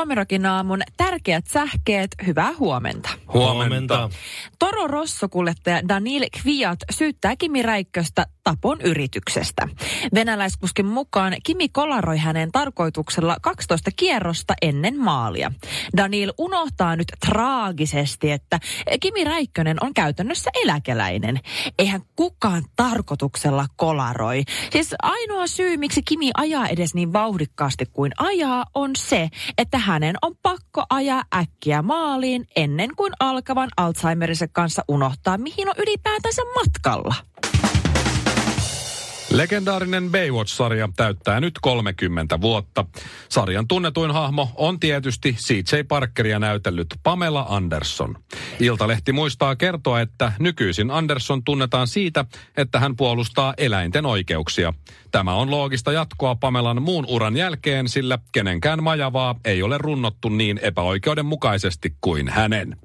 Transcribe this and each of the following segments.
Suomirokin aamun tärkeät sähkeet, hyvää huomenta. Huomenta. Toro Rosso-kuljettaja Daniel Kviat syyttää Kimi Räikköstä tapon yrityksestä. Venäläiskuskin mukaan Kimi kolaroi hänen tarkoituksella 12 kierrosta ennen maalia. Daniel unohtaa nyt traagisesti, että Kimi Räikkönen on käytännössä eläkeläinen. Eihän kukaan tarkoituksella kolaroi. Siis ainoa syy, miksi Kimi ajaa edes niin vauhdikkaasti kuin ajaa, on se, että hänen on pakko ajaa äkkiä maaliin ennen kuin alkavan Alzheimerisen kanssa unohtaa, mihin on ylipäätänsä matkalla. Legendaarinen Baywatch-sarja täyttää nyt 30 vuotta. Sarjan tunnetuin hahmo on tietysti CJ Parkeria näytellyt Pamela Anderson. Iltalehti muistaa kertoa, että nykyisin Anderson tunnetaan siitä, että hän puolustaa eläinten oikeuksia. Tämä on loogista jatkoa Pamelan muun uran jälkeen, sillä kenenkään majavaa ei ole runnottu niin epäoikeudenmukaisesti kuin hänen.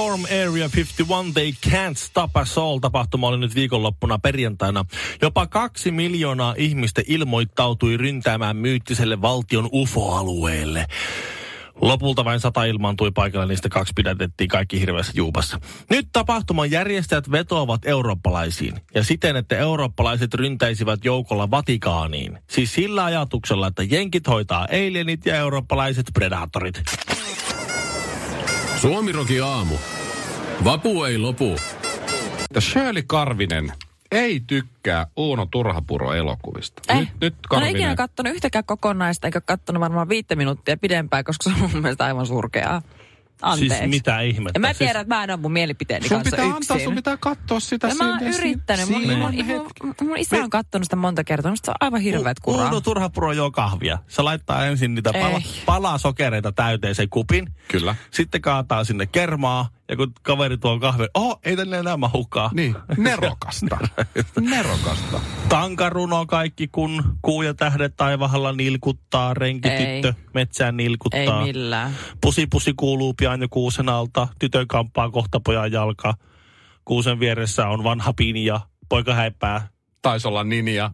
Storm Area 51 They Can't Stop Us All tapahtuma oli nyt viikonloppuna perjantaina. Jopa kaksi miljoonaa ihmistä ilmoittautui ryntäämään myyttiselle valtion UFO-alueelle. Lopulta vain sata ilmaantui paikalle, niistä kaksi pidätettiin kaikki hirveässä juupassa. Nyt tapahtuman järjestäjät vetoavat eurooppalaisiin ja siten, että eurooppalaiset ryntäisivät joukolla Vatikaaniin. Siis sillä ajatuksella, että jenkit hoitaa alienit ja eurooppalaiset predatorit. Suomiroki aamu. Vapu ei lopu. Shirley Karvinen ei tykkää Uuno Turhapuro-elokuvista. Eh. Nyt, nyt Mä en Karvinen. ikinä kattonut yhtäkään kokonaista, eikä kattonut varmaan viittä minuuttia pidempään, koska se on mun mielestä aivan surkeaa. Anteeksi. Siis mitä ihmettä. Ja mä Siis- tiedän, että mä en ole mun mielipiteeni sun kanssa pitää yksin. antaa, sun pitää katsoa sitä. ja mä oon yrittänyt. Mun, mun, mun, mun, isä on kattonut sitä monta kertaa. Musta se on aivan hirveät U- kuraa. Uuno Turhapuro juo kahvia. Se laittaa ensin niitä pala, palaa sokereita täyteen sen kupin. Kyllä. Sitten kaataa sinne kermaa. Ja kun kaveri tuo kahvi, oh, ei tänne enää mahukaan. Niin, nerokasta. nerokasta. Tankaruno kaikki, kun kuu ja tähdet taivahalla nilkuttaa, renkityttö Ei. metsään Ei nilkuttaa. millään. Pusi pusi kuuluu pian jo kuusen alta, tytön kamppaa kohta pojan jalka. Kuusen vieressä on vanha pini ja poika häipää. Taisi olla Ninja.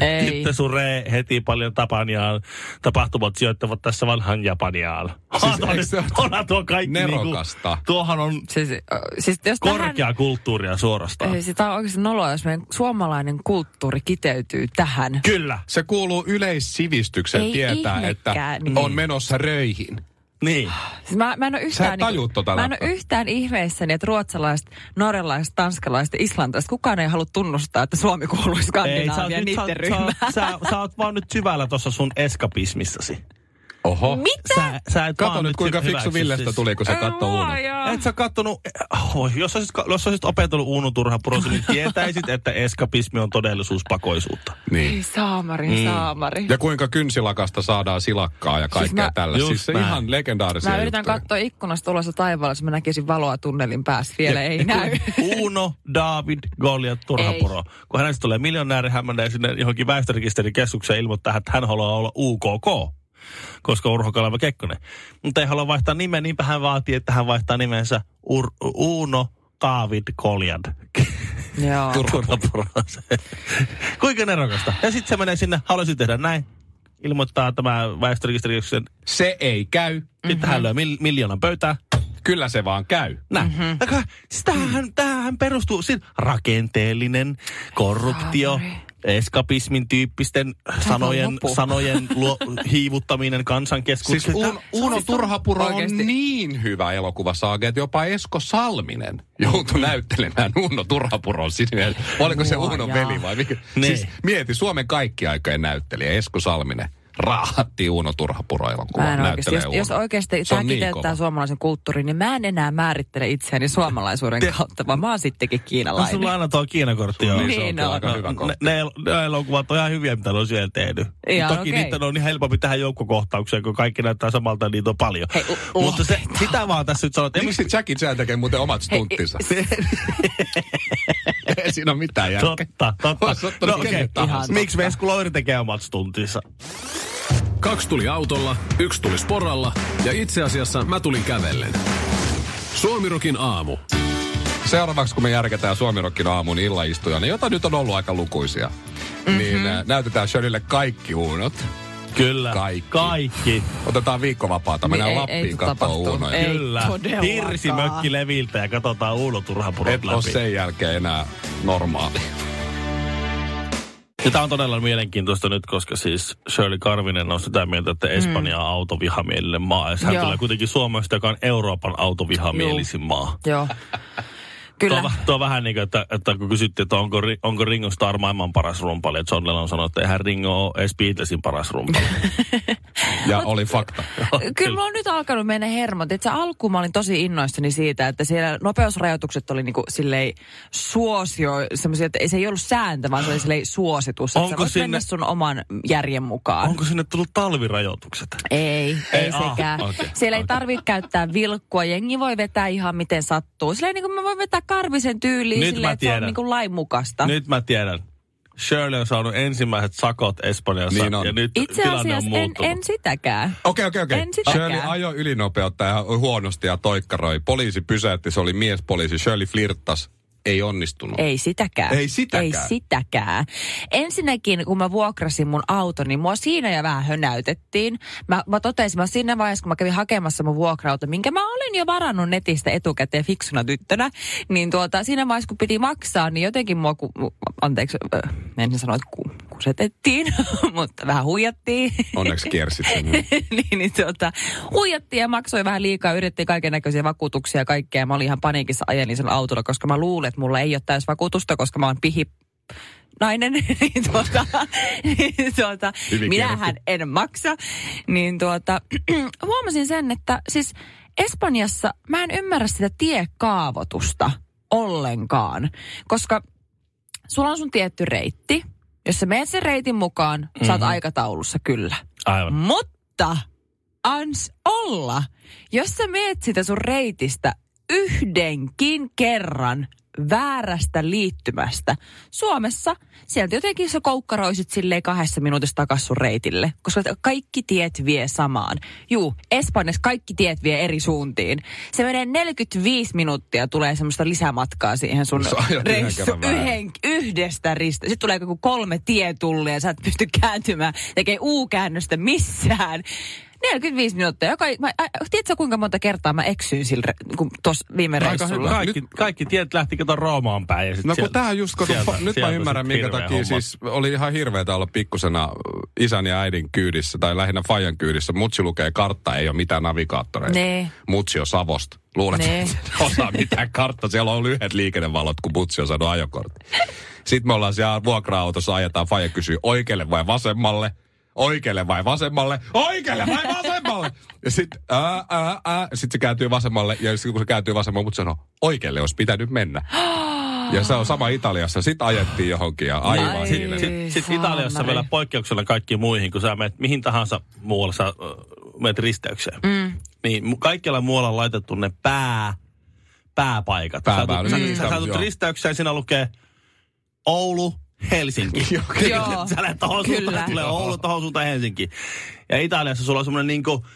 Ei. Sitten suree heti paljon Tapaniaan. Tapahtumat sijoittavat tässä vanhan Japaniaan. Siis Onhan eikö se onhan tuo kaikki nerokasta? Niinku, tuohan on Siis, siis jos tähän, korkea kulttuuria suorastaan. Ei, sitä on oikeasti noloa, jos meidän suomalainen kulttuuri kiteytyy tähän. Kyllä. Se kuuluu yleissivistykseen Ei tietää, että niin. on menossa röihin. Niin. Siis mä, mä en ole Sä yhtään, tajuu tota mä en ole yhtään ihmeissäni, että ruotsalaiset, norjalaiset, tanskalaiset ja islantilaiset, kukaan ei halua tunnustaa, että Suomi kuuluu sä, Skandinaavian nyt, sä, niiden sä, ryhmään. sä, sä, oot vaan nyt syvällä tuossa sun eskapismissasi. Oho. Mitä? Sä, sä et Kato nyt, kuinka fiksu Villestä siis- tuli, kun se katsoi. Luoja. Et sä kattonut, oh, jos, olisit, jos olisit opetellut Uuno Turhapurosi, niin tietäisit, että eskapismi on todellisuuspakoisuutta. Ei Niin. saamari, Mm. saamari. Ja kuinka kynsilakasta saadaan silakkaa ja kaikkea Siis mä- tällä. Just Siis se näin. ihan legendaarisia Mä yritän juttuja. katsoa ikkunasta ulos ja taivaalle, jos mä näkisin valoa tunnelin päässä. Vielä ei Ja kun näy. Uno, David, Goliath, Turhapuro. Kun hänestä tulee miljonääri, hän menee sinne johonkin väestörekisterikeskukseen ilmoittaa, että hän haluaa olla UKK, koska Urho Kaleva Kekkonen. Mutta ei halua vaihtaa nimeä, niinpä hän vaatii, että hän vaihtaa nimensä Ur- Uno David Goliath. Joo. Kuinka nerokasta. Ja sitten se menee sinne, haluaisin tehdä näin. Ilmoittaa tämä väestörekisterikeskuksen. Se ei käy. Sitten hän lyö mil- miljoonan pöytään. Kyllä se vaan käy. Näin. Mm-hmm. Tämähän, tämähän perustuu siis rakenteellinen korruptio, Saamari. eskapismin tyyppisten sanojen, lopu. sanojen luo, hiivuttaminen Siis kansankeskuksesta. Un, Uno Siis Turhapuro on oikeesti- niin hyvä elokuvasaaga, että jopa Esko Salminen joutui näyttelemään Uno Turhapuron sinne. Oliko se. Uno veli vai mikä? Niin. Siis mieti, Suomen kaikki aikojen näyttelijä Esko Salminen raahatti Uno Turhapuro elokuva. Mä en oikeasti, jos, näyttelee jos oikeasti tämä niin kiteyttää suomalaisen kulttuurin, niin mä en enää määrittele itseäni suomalaisuuden Te- kautta, vaan mä oon sittenkin No, kiinalainen. sulla on aina tuo Kiinakortti. joo. Niin, se on Niin on. aika hyvä ne, kohta. ne, ne elokuvat on ihan hyviä, mitä ne on siellä tehnyt. Ihan Toki okei. niitä on ihan helpompi tehdä joukkokohtauksia, kun kaikki näyttää samalta, niin niitä on paljon. Hei, u- Mutta se, sitä vaan tässä nyt sanot. Miksi Jackie Chan tekee muuten omat stunttinsa? Ei siinä ole mitään järkeä. Totta, totta. Kenen tahansa. Miksi Vesku Loiri tekee omat stuntinsa? Kaksi tuli autolla, yksi tuli sporalla ja itse asiassa mä tulin kävellen. Suomirokin aamu. Seuraavaksi kun me järketään Suomirokkin aamun illaistuja, niin jota nyt on ollut aika lukuisia, mm-hmm. niin äh, näytetään Shirleylle kaikki uunot. Kyllä. Kaikki. Kaikki. Otetaan viikkovapaata, mennään Niin, ei- Lappiin ei katsoa uunoja. Ei Kyllä. Hirsimökki leviltä ja katsotaan Uuno Turhapurot Et ole läpi. sen jälkeen enää normaali. Ja tämä on todella mielenkiintoista nyt, koska siis Shirley Karvinen on sitä mieltä, että Espanja on autovihamielinen maa. Ja hän Joo. tulee kuitenkin Suomesta, joka on Euroopan autovihamielisin maa. Joo. Tuo, Kyllä. tuo on vähän niin kuin, että, että kun kysyttiin, että onko, onko Ringo Starr maailman paras rumpali, että John Lennon sanoi, että eihän Ringo ole edes Beatlesin paras rumpali. Ja oli fakta. Kyllä mulla on nyt alkanut mennä hermot. Että se alkuun mä olin tosi innoissani siitä, että siellä nopeusrajoitukset oli niinku silleen suosio, semmoisia, että ei se ei ollut sääntö, vaan se oli silleen suositus. Että Onko sä voit sinne- mennä sun oman järjen mukaan. onko sinne tullut talvirajoitukset? Ei, ei, Ei, ei ah, sekään. okei, Siellä ei okei. tarvitse käyttää vilkkua. Jengi voi vetää ihan miten sattuu. Silleen niin kuin mä voin vetää karvisen tyyliin Nyt silleen, että se on tiedän. niin kuin lainmukaista. Nyt mä tiedän. Shirley on saanut ensimmäiset sakot Espanjassa Niin on. ja nyt Itse tilanne on en, muuttunut. en sitäkään. Okei, okei, okei. Shirley ajoi ylinopeutta ja huonosti ja toikkaroi. Poliisi pysäytti, se oli miespoliisi. Shirley flirttas. Ei onnistunut. Ei sitäkään. Ei sitäkään. Ei sitäkään. Ensinnäkin, kun mä vuokrasin mun auton, niin mua siinä jo vähän hönäytettiin. Mä, mä totesin, mä siinä vaiheessa, kun mä kävin hakemassa mun vuokra minkä mä olin jo varannut netistä etukäteen fiksuna tyttönä, niin tuota, siinä vaiheessa, kun piti maksaa, niin jotenkin mua, ku, anteeksi, en sano, että ku, kusetettiin, mutta vähän huijattiin. Onneksi kiersit sen. niin, niin tuota, huijattiin ja maksoi vähän liikaa, yritti kaiken näköisiä vakuutuksia ja kaikkea. Mä olin ihan paniikissa ajelin sen autolla, koska mä luulen, että mulla ei ole täysvakuutusta, koska mä oon pihi nainen, niin tuota, niin tuota minähän en maksa, niin tuota, huomasin sen, että siis Espanjassa mä en ymmärrä sitä tiekaavotusta ollenkaan, koska sulla on sun tietty reitti, jos sä meet sen reitin mukaan, mm-hmm. sä oot aikataulussa kyllä. Aivan. Mutta ans olla, jos sä meet sitä sun reitistä yhdenkin kerran väärästä liittymästä. Suomessa sieltä jotenkin sä koukkaroisit silleen kahdessa minuutissa takas sun reitille, koska kaikki tiet vie samaan. Juu, Espanjassa kaikki tiet vie eri suuntiin. Se menee 45 minuuttia, tulee semmoista lisämatkaa siihen sun reissu yhden, yhdestä ristä. Sitten tulee joku kolme tietullia ja sä et pysty kääntymään, tekee U-käännöstä missään. 45 minuuttia. Joka, mä, ä, tiedätkö kuinka monta kertaa mä eksyin sillä, kun tuossa viime Aika reissulla? hyvä. Kaikki, Nyt- kaikki tiet lähti kato Roomaan päin. Ja sit No kun tämähän just, kun sieltä- nyt mä sieltä ymmärrän, sit minkä takia homma. siis oli ihan hirveetä olla pikkusena isän ja äidin kyydissä, tai lähinnä Fajan kyydissä. Mutsi lukee kartta, ei ole mitään navigaattoreita. Nee. Mutsi on Savosta. Luulet, Nee. että osaa mitään kartta. Siellä on lyhyet liikennevalot, kun Mutsi on saanut ajokortti. Sitten me ollaan siellä vuokra-autossa, ajetaan, Faija kysyy oikealle vai vasemmalle. Oikealle vai vasemmalle? Oikealle vai vasemmalle? Ja sitten ää, ää, ää. Sit se kääntyy vasemmalle, ja sitten kun se kääntyy vasemmalle, mutta sanoo, oikealle olisi pitänyt mennä. Ja se on sama Italiassa. Sitten ajettiin johonkin ja aivan siinä. Sitten sit. Italiassa vielä poikkeuksella kaikkiin muihin, kun sä menet mihin tahansa muualle, sä menet risteykseen. Mm. Niin kaikkialla muualla on laitettu ne pää, pääpaikat. Pääväylät. Sä, Mm. mm. sä, sä tulet Joo. risteykseen, siinä lukee Oulu, Helsinki. Joo, sä lähdet tohon kyllä. suuntaan, tulee Oulu tohon suuntaan Helsinki. Ja Italiassa sulla on semmoinen niinku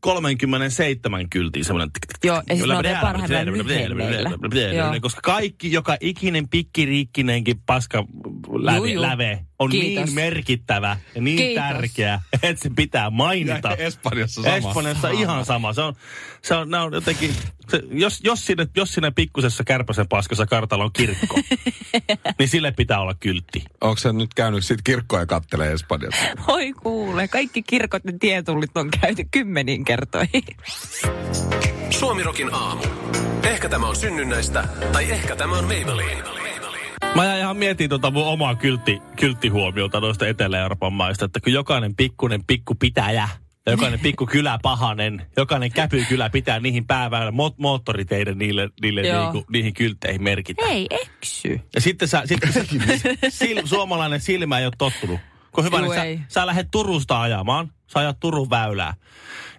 37 kyltiä semmoinen. Joo, ja siis ne on ne parhaimmillaan. Koska kaikki, joka ikinen pikkiriikkinenkin paska läve, läve on Kiitos. niin merkittävä ja niin Kiitos. tärkeä, että se pitää mainita. Ja Espanjassa sama. Espanjassa ihan sama. Se on, se on, on jotenkin, se, jos, jos, siinä, jos siinä pikkusessa kärpäsen paskassa kartalla on kirkko, niin sille pitää olla kyltti. Onko se nyt käynyt sit kirkkoja kattelee Espanjassa? Oi kuule, kaikki kirkot ja tietullit on käyty kymmeniin kertoihin. Suomirokin aamu. Ehkä tämä on synnynnäistä, tai ehkä tämä on Maybelline. Mä jäin ihan mietin tuota mun omaa kyltti, kylttihuomiota noista Etelä-Euroopan maista, että kun jokainen pikkunen pikku pitäjä, ja jokainen pikku kylä pahanen, jokainen käpykylä pitää niihin pääväylä mo- moottoriteiden niille, niille niinku, niihin kyltteihin merkitä. Ei eksy. Ja sitten sä, sitten se, sil, suomalainen silmä ei ole tottunut. Kun hyvä, Juu, niin ei. sä, sä lähdet Turusta ajamaan, sä ajat Turun väylää.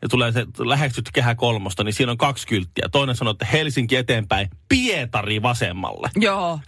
Ja tulee se, lähestyt kehä kolmosta, niin siinä on kaksi kylttiä. Toinen sanoo, että Helsinki eteenpäin, Pietari vasemmalle. Joo.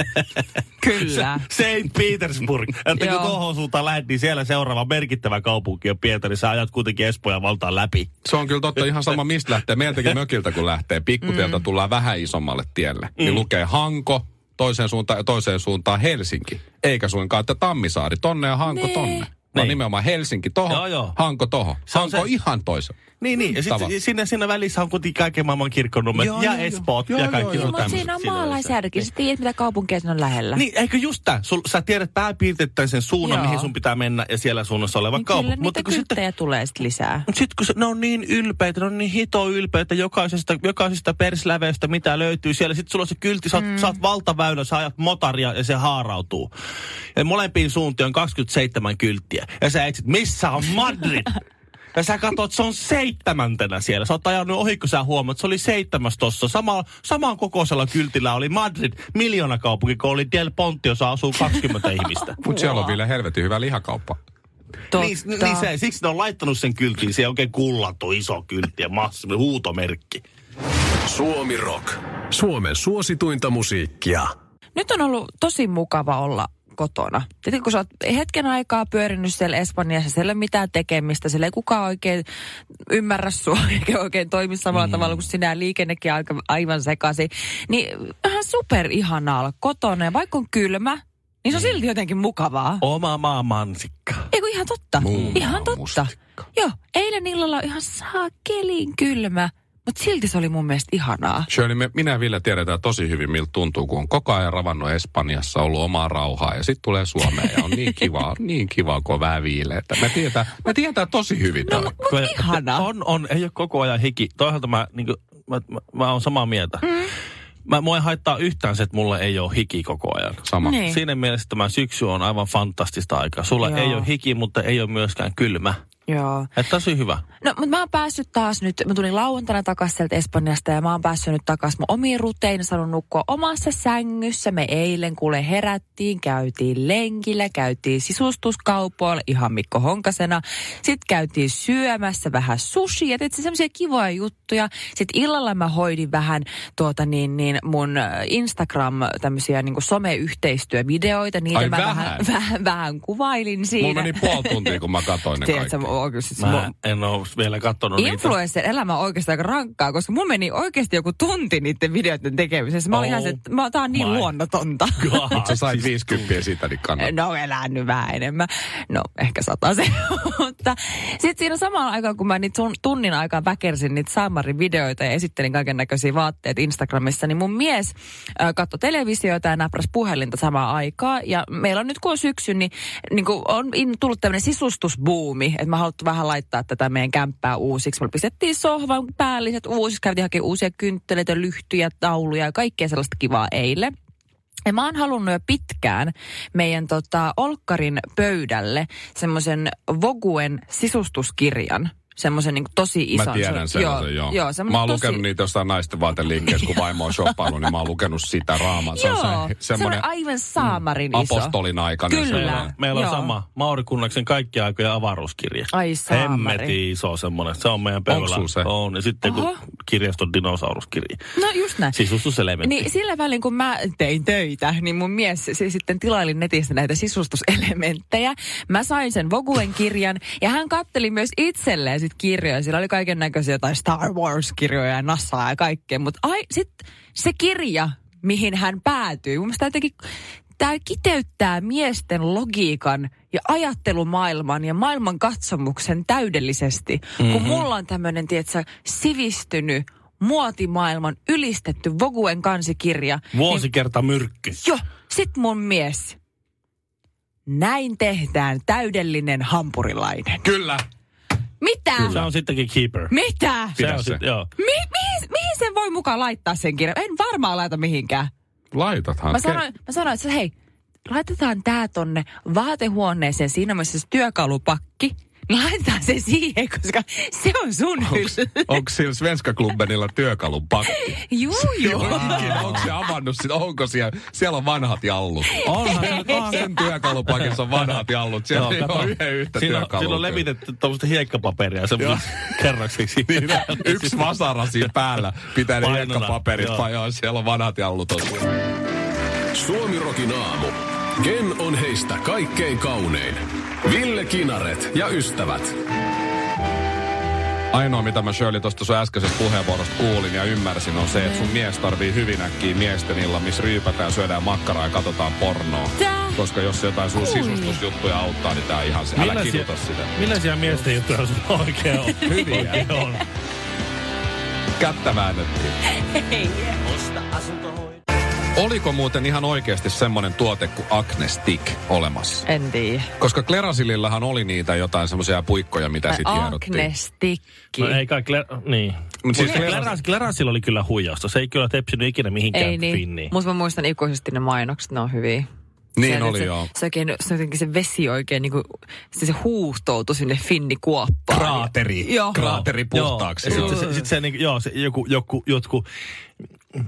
Kyllä. St. Petersburg. Että kun tuohon suuntaan lähdet, niin siellä seuraava merkittävä kaupunki on Pietari. Sä ajat kuitenkin Espoo ja Valtaan läpi. Se on kyllä totta ihan sama, mistä lähtee. Meiltäkin mökiltä, kun lähtee pikkutieltä, tullaan vähän isommalle tielle. Niin lukee Hanko, toiseen suuntaan ja toiseen suuntaan Helsinki. Eikä suinkaan, että Tammisaari, tonne ja Hanko Nee. tonne. Vaan Niin. nimenomaan Helsinki tohon, Joo, joo. Hanko tohon. Se Hanko se- ihan toisen. Niin, niin. Ja sitten siinä, siinä välissä on kuitenkin kaiken maailman kirkkonummet Joo, ja joo, joo. Espoot Joo, ja joo, kaikki joo. sun Mutta siinä on maalaisjärki. Sä tiedät, mitä kaupunkia siinä on lähellä. Niin, eikö just tää? Sul, sä tiedät pääpiirteittäin sen suunnan, Joo. mihin sun pitää mennä ja siellä suunnassa oleva niin kaupunki. Mutta kun sitten, tulee sitten lisää. Mutta sitten kun se, ne on niin ylpeitä, ne on niin hito ylpeitä jokaisesta, jokaisesta persläveestä, mitä löytyy siellä. Sitten sulla on se kyltti, sä oot, mm. sä oot valtaväylä, sä ajat motaria ja se haarautuu. Ja molempiin suuntiin on 27 kylttiä. Ja sä etsit, missä on Madrid? Ja sä katsot, se on seitsemäntenä siellä. Sä oot ajanut ohi, kun sä huomaat, että se oli seitsemäs tossa. Sama, saman kokoisella kyltillä oli Madrid, miljoonakaupunki, kun oli Del Ponte, jossa asuu 20 ihmistä. Mutta siellä on vielä helvetin hyvä lihakauppa. Totta. Niin, niin se, siksi ne on laittanut sen kyltin. Se on oikein kullattu iso kyltti ja massiivinen huutomerkki. Suomi Rock. Suomen suosituinta musiikkia. Nyt on ollut tosi mukava olla kotona. Tietenkin kun sä oot hetken aikaa pyörinyt siellä Espanjassa, siellä ei ole mitään tekemistä, siellä ei kukaan oikein ymmärrä sua, eikä oikein toimi samalla mm. tavalla kuin sinä, liikennekin aika, aivan sekaisin. Niin vähän super ihanaa olla kotona, ja vaikka on kylmä, niin se on silti jotenkin mukavaa. Oma maa mansikka. Eikö ihan totta? Muun ihan totta. mustikka. Joo, eilen illalla on ihan saakelin kylmä, mutta silti se oli mun mielestä ihanaa. Shirley, me, minä ja Ville tiedetään tosi hyvin, miltä tuntuu, kun on koko ajan ravannut Espanjassa, ollut omaa rauhaa ja sitten tulee Suomeen ja on niin kiva, niin kiva, kun on vähän viileitä. Me tiedetään, me tiedetään tosi hyvin No, toi. mutta ihanaa. On, on, ei ole koko ajan hiki. Toisaalta mä, niin kuin, mä, mä, mä oon samaa mieltä. Mm. Mä, mua ei haittaa yhtään se, että mulla ei ole hiki koko ajan. Sama. Niin. Siinä mielessä tämä syksy on aivan fantastista aikaa. Sulla Joo. ei ole hiki, mutta ei ole myöskään kylmä. Joo. Että tosi hyvä. No, mutta mä oon päässyt taas nyt, mä tulin lauantaina takaisin sieltä Espanjasta ja mä oon päässyt nyt takaisin mun omiin ruteihin, saanut nukkua omassa sängyssä. Me eilen kuule herättiin, käytiin lenkillä, käytiin sisustuskaupoilla ihan Mikko Honkasena. Sitten käytiin syömässä vähän sushia, tietysti semmoisia kivoja juttuja. Sitten illalla mä hoidin vähän tuota niin, niin mun Instagram tämmöisiä niin someyhteistyövideoita. Niitä Ai mä vähän? vähän, vähän, vähän kuvailin siinä. Mulla meni puoli tuntia, kun mä katsoin ne Tiedätkö, kaikki. Mä oikeasti, siis Mä en ole vielä katsonut niitä. Influencer elämä on oikeasti aika rankkaa, koska mun meni oikeasti joku tunti niiden videoiden tekemisessä. Mä olin Oh ihan se, että mä, tää on niin my luonnotonta. God. Sä sait 50 siitä, niin kannattaa. No elää nyt vähän enemmän. No ehkä sata se. Mutta sitten siinä samalla aikaa, kun mä niitä sun- tunnin aikaa väkersin niitä Samarin videoita ja esittelin kaiken näköisiä vaatteet Instagramissa, niin mun mies äh, katsoi televisiota ja näpräs puhelinta samaan aikaa. Ja meillä on nyt kun on syksy, niin, niin kun on in- tullut tämmöinen sisustusbuumi, että mä haluttu vähän laittaa tätä meidän kämppää uusiksi. Me pistettiin sohvan päälliset uusiksi, käytiin hakemaan uusia kyntteleitä, lyhtyjä, tauluja ja kaikkea sellaista kivaa eilen. Ja mä oon halunnut jo pitkään meidän tota, Olkkarin pöydälle semmoisen Voguen sisustuskirjan. Semmoisen niin tosi ison. Mä tiedän se- sellaisen, joo. joo mä oon tosi... lukenut niitä jossain naisten vaateliikkeessä, kun vaimo on shoppailu, niin mä oon lukenut sitä raamaa. Se Joo, on se, semmoinen aivan saamarin iso. apostolin aikainen. Kyllä. Meillä on, meillä on Joo. sama. Mauri Kunnaksen kaikki aikojen avaruuskirja. Ai saamari. Hemmetin iso semmoinen. Se on meidän pöydällä. se? On. Ja sitten kun Oho. kirjaston dinosauruskirja. No just näin. Sisustuselementti. Niin sillä välin, kun mä tein töitä, niin mun mies se sitten tilaili netistä näitä sisustuselementtejä. Mä sain sen Voguen kirjan ja hän katteli myös itselleen sit kirjoja. Sillä oli kaiken näköisiä jotain Star Wars-kirjoja ja NASAa ja kaikkea. Mutta ai, sit se kirja, mihin hän päätyi, mun mielestä jotenkin tämä kiteyttää miesten logiikan ja ajattelumaailman ja maailman katsomuksen täydellisesti. Mm-hmm. Kun mulla on tämmöinen, tiedätkö, sivistynyt muotimaailman ylistetty Voguen kansikirja. Vuosikerta myrkky. Jo, sit mun mies. Näin tehdään täydellinen hampurilainen. Kyllä. Mitä? Se on sittenkin keeper. Mitä? Se on se. sit, joo. Mi- mihin, mihin sen voi mukaan laittaa sen kirjan? En varmaan laita mihinkään. Laitathan. Mä sanoin, mä sanoin että hei, laitetaan tää tonne vaatehuoneeseen. Siinä on myös Laitetaan se siihen, koska se on sun hylly. Onko sillä Svenska Klubbenilla työkalun pakki? Juu, juu. Ikinä, onko se avannut sitä? Onko siellä? Siellä on vanhat jallut. Onhan se on. Sen työkalupakissa on vanhat jallut. Siellä Joo, ei kato. ole yhden yhtä Siinä on, työkalua. siinä on levitetty tuommoista hiekkapaperia semmoisen kerrokseksi. Niin, yksi vasara siinä päällä. Pitää ne hiekkapaperit joo. pajoa. Siellä on vanhat jallut tosiaan. Suomirokin aamu. Ken on heistä kaikkein kaunein? Ville Kinaret ja ystävät. Ainoa, mitä mä Shirley tuosta sun äskeisestä puheenvuorosta kuulin ja ymmärsin, on se, että sun mies tarvii hyvin äkkiä miesten illa, missä ryypätään, syödään makkaraa ja katsotaan pornoa. Tää? Koska jos jotain sun sisustusjuttuja auttaa, niin tää on ihan se. Älä Millaisia- kiduta sitä. Millaisia miesten juttuja sulla oikein on? Hyviä. On. Kättä väännettiin. Oliko muuten ihan oikeasti semmoinen tuote kuin Acne Stick olemassa? En tiedä. Koska Klerasilillahan oli niitä jotain semmoisia puikkoja, mitä sitten hierottiin. Agnestikki. No ei kai, Kler- niin. Mut siis Mutta Kleras- Kleras, Klerasilla oli kyllä huijausta. Se ei kyllä tepsinyt ikinä mihinkään Ei niin. finniin. Mutta mä muistan ikuisesti ne mainokset, ne on hyviä. Niin Se- oli se, joo. Se, oikein, se, jotenkin se vesi oikein niinku, se, se huuhtoutui sinne finnikuoppaan. Kraateri. Joo. Kraateri puhtaaksi. Joo. Joo. Sitten se, sit se, niin, joo, se joku, joku, jotkut,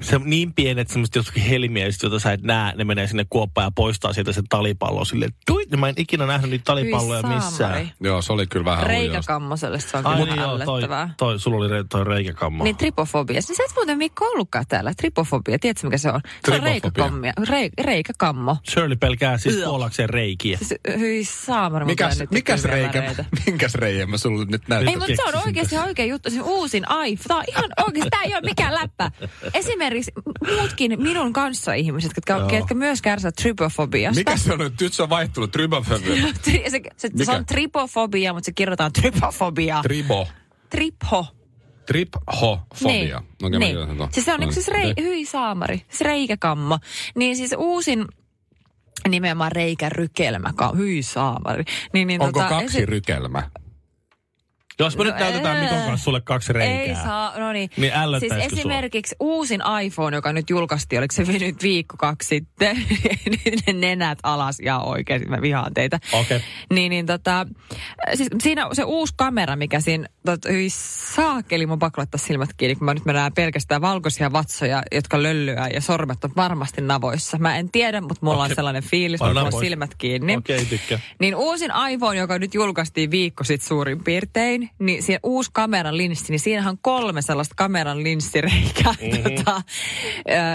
se niin pienet semmoiset jotkut helmiäiset, joita sä et näe, ne menee sinne kuoppaan ja poistaa sieltä sen talipallon silleen, tui, mä en ikinä nähnyt niitä talipalloja missään. Joo, se oli kyllä vähän. Reikäkammoselle se on Ai kyllä niin joo, toi, toi, sulla oli re, toi reikäkammo. Niin tripofobia. Niin sä et muuten Mikko ollutkaan täällä. Tripofobia, tiedätkö mikä se on? Se on reikäkammia. Rei, reikäkammo. Shirley pelkää siis puolakseen reikiä. Siis, hyi saamari, Mikäs, mikäs reikä, minkäs reijän mä sulle nyt näytän? Ei, mutta se on oikeasti oikea juttu. Se uusin iPhone. Tämä on ihan oikeasti, tämä ei ole mikään läppä. Esimerkiksi muutkin minun kanssa ihmiset, jotka, Joo. jotka myös kärsivät trypofobiasta. Mikä se on nyt? Nyt se on vaihtunut. Trybofobia. Tri- se, se, Mikä? se on tripofobia, mutta se kirjoitetaan trypofobia. Tribo. Tripho. Trip-ho-fobia. Niin. Mä niin. Siis se on yksi siis rei, hyi saamari, siis reikäkammo. Niin siis uusin nimenomaan reikärykelmä, hyi saamari. Niin, niin Onko tota, kaksi esi- rykelmä? Jos me nyt No, näytetään ää. Mikon kanssa sulle kaksi reikää. Ei saa, no niin. Niin Siis ällöttäisikö sua? esimerkiksi uusin iPhone, joka nyt julkaistiin, oliko se nyt viikko kaksi sitten, ne nenät alas ja oikeasti mä vihaan teitä. Okei. Niin, niin tota, siis siinä se uusi kamera, mikä siinä, tot, hyi saakeli, mun pakko laittaa silmät kiinni, kun mä nyt näen pelkästään valkoisia vatsoja, jotka löllyää ja sormet on varmasti navoissa. Mä en tiedä, mutta mulla Okei. on sellainen fiilis, että mulla on silmät kiinni. Okei, tykkää. Niin uusin iPhone, joka nyt julkaistiin viikko sitten suurin piirtein, niin siinä uusi kameran linssi, niin siinähän on kolme sellaista kameran linssireikää mm-hmm. tota,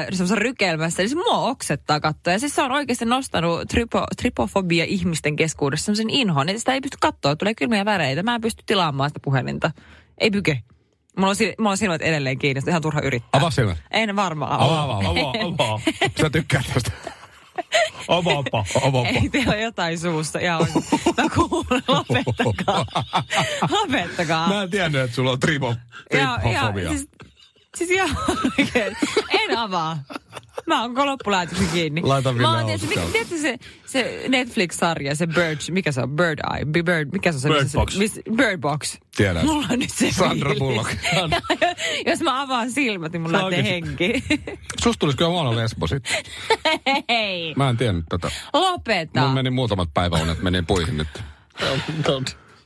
semmoisessa rykelmässä. Eli se mua oksettaa katsoa. Ja siis se on oikeasti nostanut tripo, tripofobia ihmisten keskuudessa semmoisen inhon, että sitä ei pysty katsoa, tulee kylmiä väreitä. Mä en pysty tilaamaan sitä puhelinta. Ei pyke. Mulla on, mulla on silmät edelleen kiinni, ihan turha yrittää. Avaa silmät. En varmaan Avaa, avaa, avaa. Avaa, avaa. Sä tykkäät tästä. Avaapa. Avaapa. Ei teillä ole jotain suussa. Ja on, mä kuulen, lopettakaa. lopettakaa. Mä en tiennyt, että sulla on ja, tripofobia. siis, siis ihan oikein. En avaa. Mä oon loppuläätyksen kiinni. Laita Ville Mä oon, tiedätkö, tiedätkö se, se Netflix-sarja, se Bird, mikä se on? Bird Eye, Bi- Bird, mikä se on? se, Bird missä Box. Se, miss, Bird Box. Tiedän. Mulla on nyt se Sandra fiilis. Bullock. Jos mä avaan silmät, niin mulla lähtee henki. Susta tulisi kyllä huono lesbo sit. Hei, Mä en tiennyt tätä. lopeta. Mun meni muutamat päiväunet, meni puihin nyt.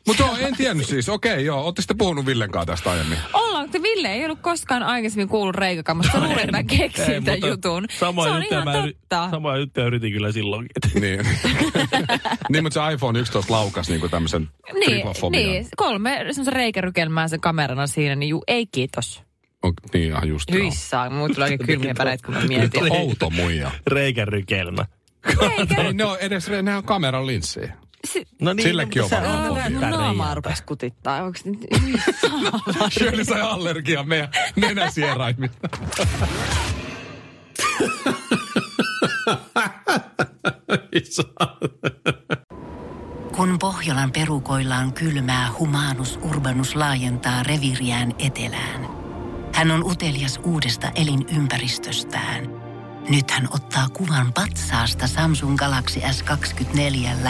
Mutta joo, en tiennyt siis. Okei, joo. Ootte sitten puhunut Villen kanssa tästä aiemmin. Ollaan, mutta Ville ei ollut koskaan aikaisemmin kuullut reikakammasta. Sä luulet, että mä keksin Ei, tämän jutun. Samoja se on juttuja ihan mä yri- totta. Juttuja yritin kyllä silloinkin. Niin. niin, mutta se iPhone 11 laukas niinku tämmöisen Niin, niin, kolme semmoisen reikärykelmää sen kamerana siinä, niin juu, ei kiitos. On, niin, ihan just joo. Hyissään, muut tulee oikein kylmiä väleitä, kun mä mietin. Outo muija. Reikärykelmä. Reikä, Ei, ne on edes, ne on kameran linssejä. Si- No niin, Sillekin on varmaan fobia. naamaa rupesi kutittaa. Onks nyt. Shirley sai allergian meidän nenäsieraimista. Kun Pohjolan perukoillaan kylmää, humanus urbanus laajentaa reviriään etelään. Hän on utelias uudesta elinympäristöstään. Nyt hän ottaa kuvan patsaasta Samsung Galaxy S24